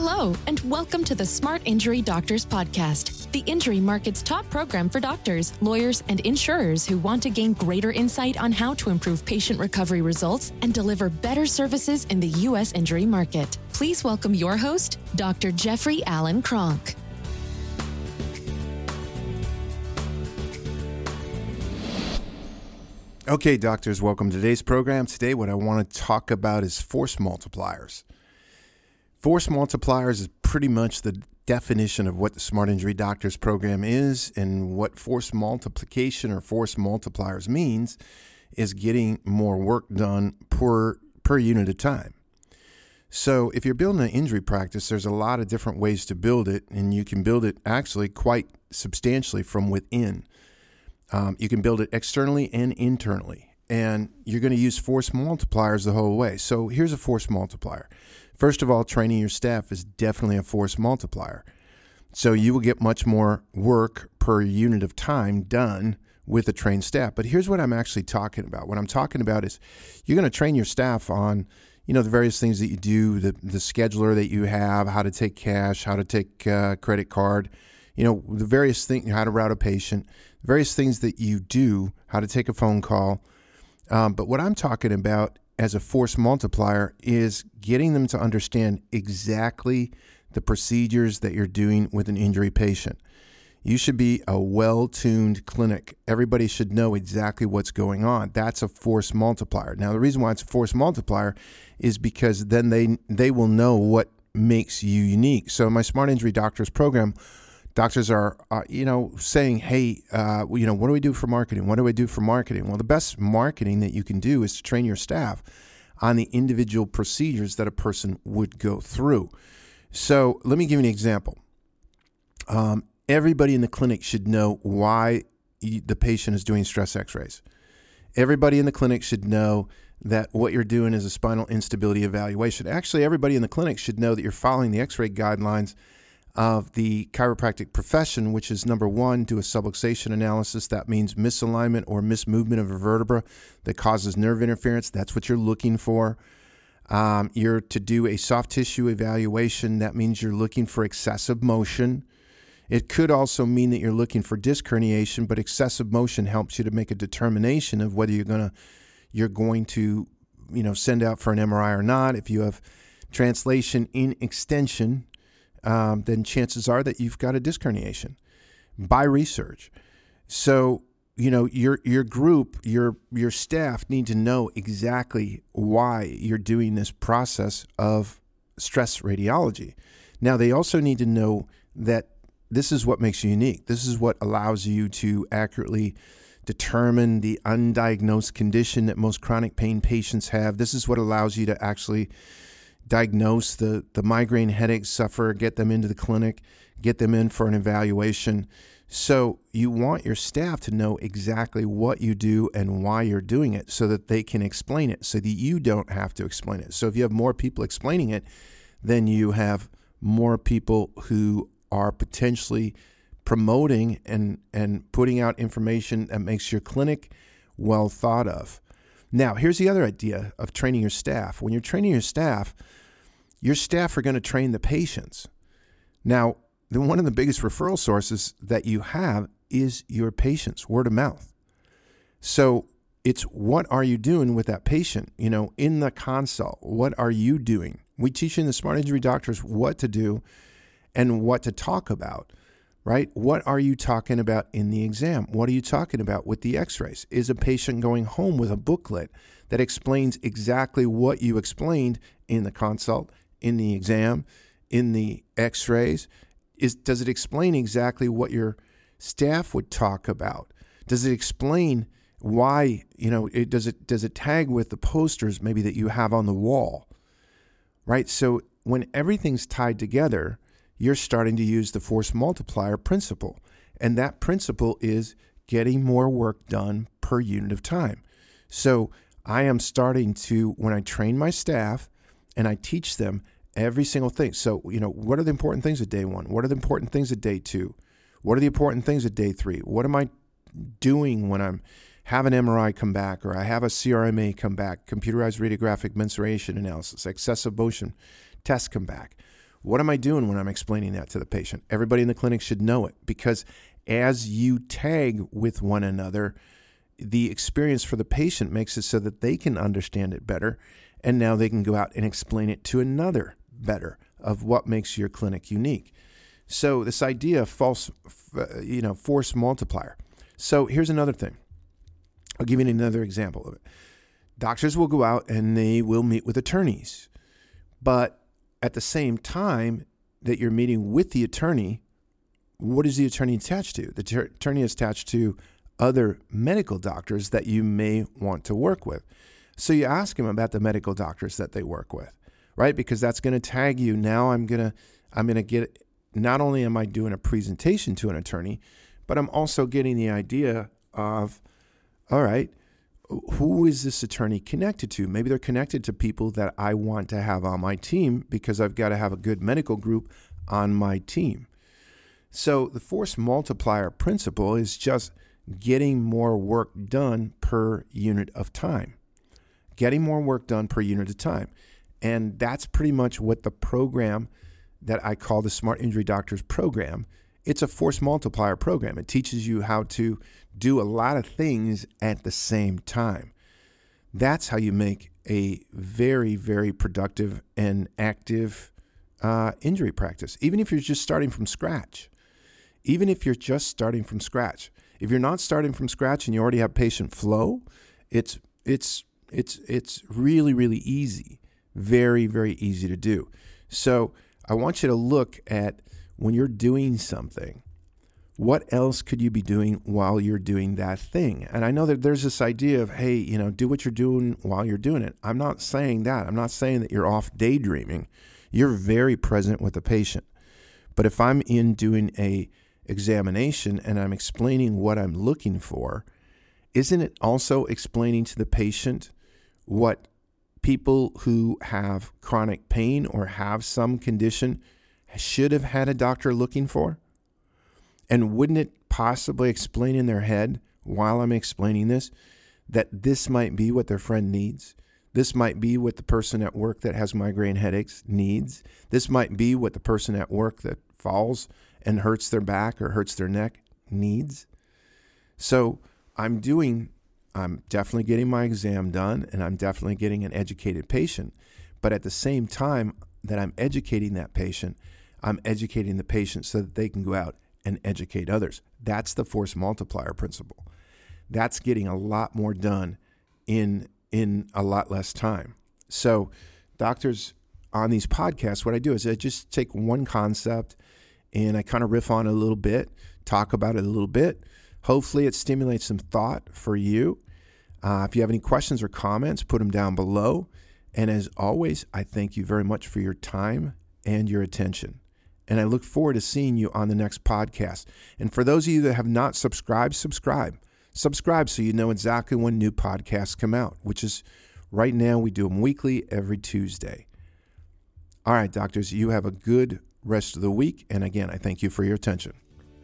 Hello, and welcome to the Smart Injury Doctors Podcast, the injury market's top program for doctors, lawyers, and insurers who want to gain greater insight on how to improve patient recovery results and deliver better services in the U.S. injury market. Please welcome your host, Dr. Jeffrey Allen Kronk. Okay, doctors, welcome to today's program. Today, what I want to talk about is force multipliers. Force multipliers is pretty much the definition of what the Smart Injury Doctors program is, and what force multiplication or force multipliers means is getting more work done per per unit of time. So, if you're building an injury practice, there's a lot of different ways to build it, and you can build it actually quite substantially from within. Um, you can build it externally and internally, and you're going to use force multipliers the whole way. So, here's a force multiplier First of all, training your staff is definitely a force multiplier. So you will get much more work per unit of time done with a trained staff. But here's what I'm actually talking about. What I'm talking about is you're going to train your staff on, you know, the various things that you do, the, the scheduler that you have, how to take cash, how to take uh, credit card, you know, the various things, how to route a patient, various things that you do, how to take a phone call. Um, but what I'm talking about as a force multiplier is getting them to understand exactly the procedures that you're doing with an injury patient. You should be a well tuned clinic. Everybody should know exactly what's going on. That's a force multiplier. Now, the reason why it's a force multiplier is because then they, they will know what makes you unique. So, my Smart Injury Doctors program, doctors are, uh, you know, saying, hey, uh, you know, what do we do for marketing? What do I do for marketing? Well, the best marketing that you can do is to train your staff on the individual procedures that a person would go through. So let me give you an example. Um, everybody in the clinic should know why the patient is doing stress x rays. Everybody in the clinic should know that what you're doing is a spinal instability evaluation. Actually, everybody in the clinic should know that you're following the x ray guidelines of the chiropractic profession, which is number one, do a subluxation analysis. That means misalignment or mismovement of a vertebra that causes nerve interference. That's what you're looking for. Um, you're to do a soft tissue evaluation. That means you're looking for excessive motion. It could also mean that you're looking for disc herniation, but excessive motion helps you to make a determination of whether you're gonna you're going to you know send out for an MRI or not. If you have translation in extension, um, then chances are that you've got a disc herniation by research. So you know your your group, your your staff need to know exactly why you're doing this process of stress radiology. Now they also need to know that this is what makes you unique. This is what allows you to accurately determine the undiagnosed condition that most chronic pain patients have. This is what allows you to actually diagnose the, the migraine headache sufferer, get them into the clinic, get them in for an evaluation. So you want your staff to know exactly what you do and why you're doing it so that they can explain it so that you don't have to explain it. So if you have more people explaining it, then you have more people who are potentially promoting and, and putting out information that makes your clinic well thought of. Now, here's the other idea of training your staff. When you're training your staff, your staff are going to train the patients. Now, then one of the biggest referral sources that you have is your patients, word of mouth. So it's what are you doing with that patient? You know, in the consult, what are you doing? We teach in the smart injury doctors what to do and what to talk about, right? What are you talking about in the exam? What are you talking about with the x rays? Is a patient going home with a booklet that explains exactly what you explained in the consult in the exam, in the x rays? Does it explain exactly what your staff would talk about? Does it explain why, you know, it, does, it, does it tag with the posters maybe that you have on the wall? Right? So when everything's tied together, you're starting to use the force multiplier principle. And that principle is getting more work done per unit of time. So I am starting to, when I train my staff, and I teach them every single thing. So, you know, what are the important things at day one? What are the important things at day two? What are the important things at day three? What am I doing when I'm have an MRI come back or I have a CRMA come back, computerized radiographic mensuration analysis, excessive motion test come back? What am I doing when I'm explaining that to the patient? Everybody in the clinic should know it because as you tag with one another, the experience for the patient makes it so that they can understand it better. And now they can go out and explain it to another better of what makes your clinic unique. So this idea of false, uh, you know, force multiplier. So here's another thing. I'll give you another example of it. Doctors will go out and they will meet with attorneys, but at the same time that you're meeting with the attorney, what is the attorney attached to? The ter- attorney is attached to other medical doctors that you may want to work with. So you ask them about the medical doctors that they work with, right? Because that's going to tag you. Now I'm going to I'm going to get not only am I doing a presentation to an attorney, but I'm also getting the idea of all right, who is this attorney connected to? Maybe they're connected to people that I want to have on my team because I've got to have a good medical group on my team. So the force multiplier principle is just getting more work done per unit of time. Getting more work done per unit of time. And that's pretty much what the program that I call the Smart Injury Doctors program. It's a force multiplier program. It teaches you how to do a lot of things at the same time. That's how you make a very, very productive and active uh, injury practice, even if you're just starting from scratch. Even if you're just starting from scratch. If you're not starting from scratch and you already have patient flow, it's it's it's it's really really easy, very very easy to do. So I want you to look at when you're doing something what else could you be doing while you're doing that thing? And I know that there's this idea of, hey, you know, do what you're doing while you're doing it. I'm not saying that. I'm not saying that you're off daydreaming. You're very present with the patient. But if I'm in doing a examination and I'm explaining what I'm looking for, isn't it also explaining to the patient what people who have chronic pain or have some condition should have had a doctor looking for? And wouldn't it possibly explain in their head while I'm explaining this that this might be what their friend needs? This might be what the person at work that has migraine headaches needs. This might be what the person at work that falls and hurts their back or hurts their neck needs. So I'm doing, I'm definitely getting my exam done and I'm definitely getting an educated patient. But at the same time that I'm educating that patient, I'm educating the patient so that they can go out and educate others. That's the force multiplier principle. That's getting a lot more done in in a lot less time. So, doctors on these podcasts, what I do is I just take one concept and I kind of riff on it a little bit, talk about it a little bit. Hopefully, it stimulates some thought for you. Uh, if you have any questions or comments, put them down below. And as always, I thank you very much for your time and your attention and I look forward to seeing you on the next podcast. And for those of you that have not subscribed, subscribe. Subscribe so you know exactly when new podcasts come out, which is right now we do them weekly every Tuesday. All right, doctors, you have a good rest of the week. And again, I thank you for your attention.